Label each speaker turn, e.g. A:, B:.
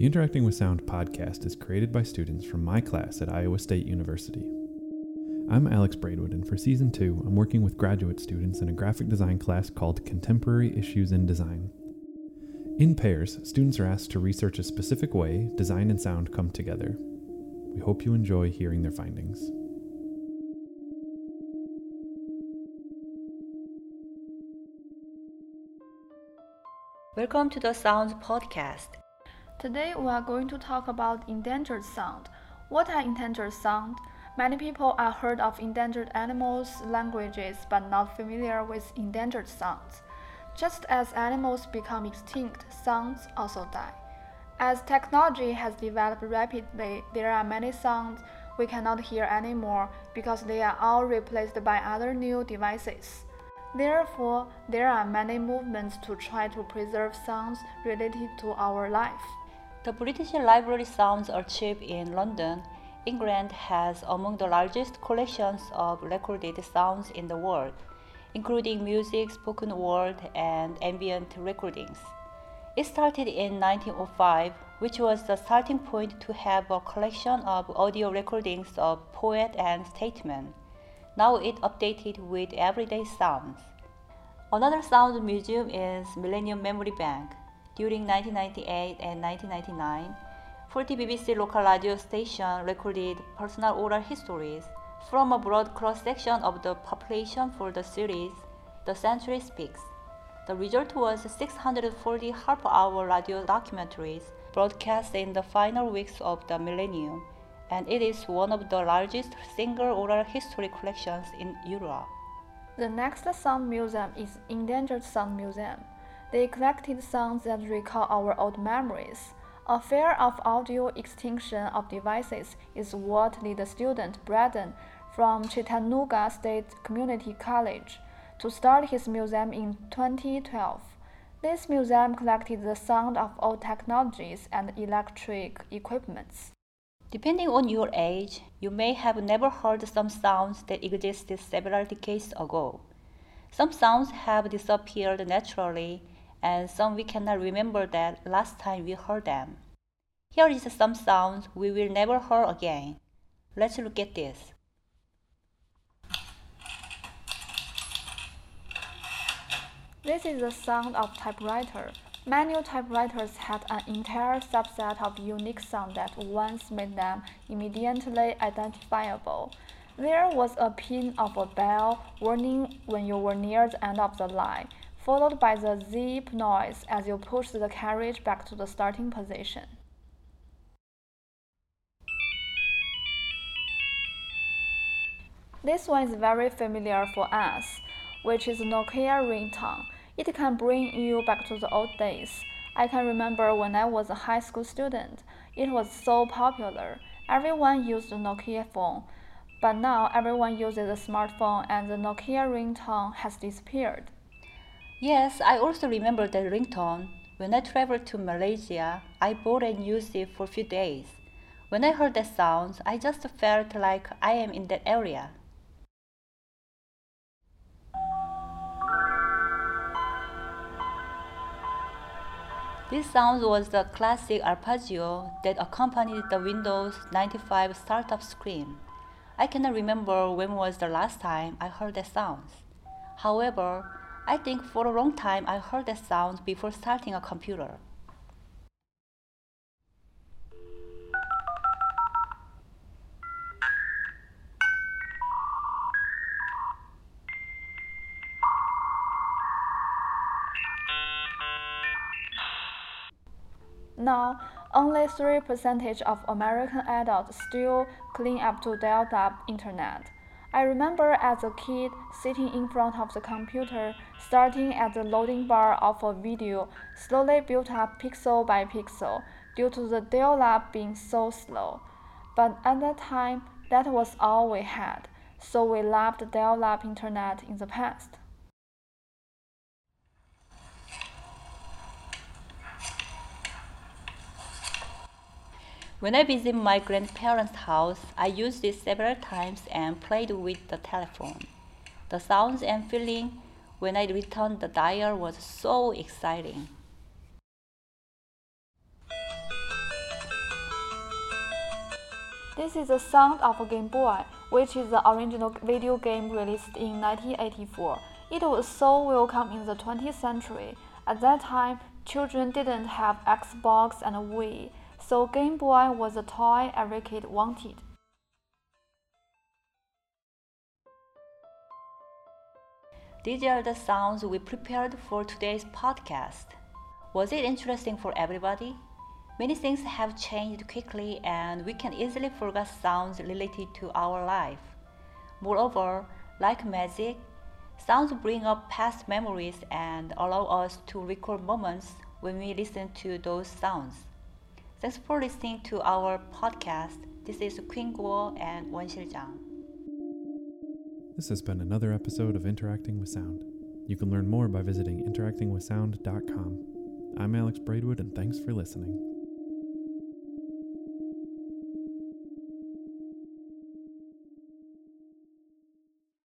A: The Interacting with Sound podcast is created by students from my class at Iowa State University. I'm Alex Braidwood, and for season two, I'm working with graduate students in a graphic design class called Contemporary Issues in Design. In pairs, students are asked to research a specific way design and sound come together. We hope you enjoy hearing their findings.
B: Welcome to the Sounds Podcast.
C: Today we are going to talk about endangered sound. What are endangered sound? Many people are heard of endangered animals, languages, but not familiar with endangered sounds. Just as animals become extinct, sounds also die. As technology has developed rapidly, there are many sounds we cannot hear anymore because they are all replaced by other new devices. Therefore, there are many movements to try to preserve sounds related to our life.
B: The British Library Sounds Archive in London, England has among the largest collections of recorded sounds in the world, including music, spoken word, and ambient recordings. It started in 1905, which was the starting point to have a collection of audio recordings of poet and statesmen. Now it updated with everyday sounds. Another sound museum is Millennium Memory Bank. During 1998 and 1999, 40 BBC local radio stations recorded personal oral histories from a broad cross-section of the population for the series The Century Speaks. The result was 640 half-hour radio documentaries broadcast in the final weeks of the millennium and it is one of the largest single oral history collections in Europe.
C: The next sound museum is Endangered Sound Museum. They collected sounds that recall our old memories. A fear of audio extinction of devices is what led the student Braden from Chattanooga State Community College to start his museum in 2012. This museum collected the sound of old technologies and electric equipments.
B: Depending on your age, you may have never heard some sounds that existed several decades ago. Some sounds have disappeared naturally, and some we cannot remember that last time we heard them. Here is some sounds we will never hear again. Let's look at this.
C: This is the sound of typewriter. Manual typewriters had an entire subset of unique sound that once made them immediately identifiable. There was a ping of a bell warning when you were near the end of the line, followed by the zip noise as you push the carriage back to the starting position. This one is very familiar for us, which is Nokia ringtone. It can bring you back to the old days. I can remember when I was a high school student, it was so popular. Everyone used the Nokia phone. But now everyone uses a smartphone and the Nokia ringtone has disappeared.
B: Yes, I also remember the ringtone. When I traveled to Malaysia, I bought and used it for a few days. When I heard that sound, I just felt like I am in that area. This sound was the classic arpeggio that accompanied the Windows 95 startup screen. I cannot remember when was the last time I heard that sound. However, I think for a long time I heard that sound before starting a computer.
C: Now, only 3% of American adults still clean up to dial-up internet. I remember as a kid sitting in front of the computer, starting at the loading bar of a video, slowly built up pixel by pixel due to the dial-up being so slow. But at that time, that was all we had, so we loved dial-up internet in the past.
B: When I visit my grandparents' house, I used it several times and played with the telephone. The sounds and feeling when I returned the dial was so exciting.
C: This is the sound of a Game Boy, which is the original video game released in 1984. It was so welcome in the 20th century. At that time, children didn't have Xbox and Wii, so Game Boy was a toy every kid wanted.
B: These are the sounds we prepared for today's podcast. Was it interesting for everybody? Many things have changed quickly and we can easily forget sounds related to our life. Moreover, like magic, sounds bring up past memories and allow us to recall moments when we listen to those sounds. Thanks for listening to our podcast. This is Queen Guo and Wen Xiljang.
A: This has been another episode of Interacting with Sound. You can learn more by visiting interactingwithsound.com. I'm Alex Braidwood, and thanks for listening.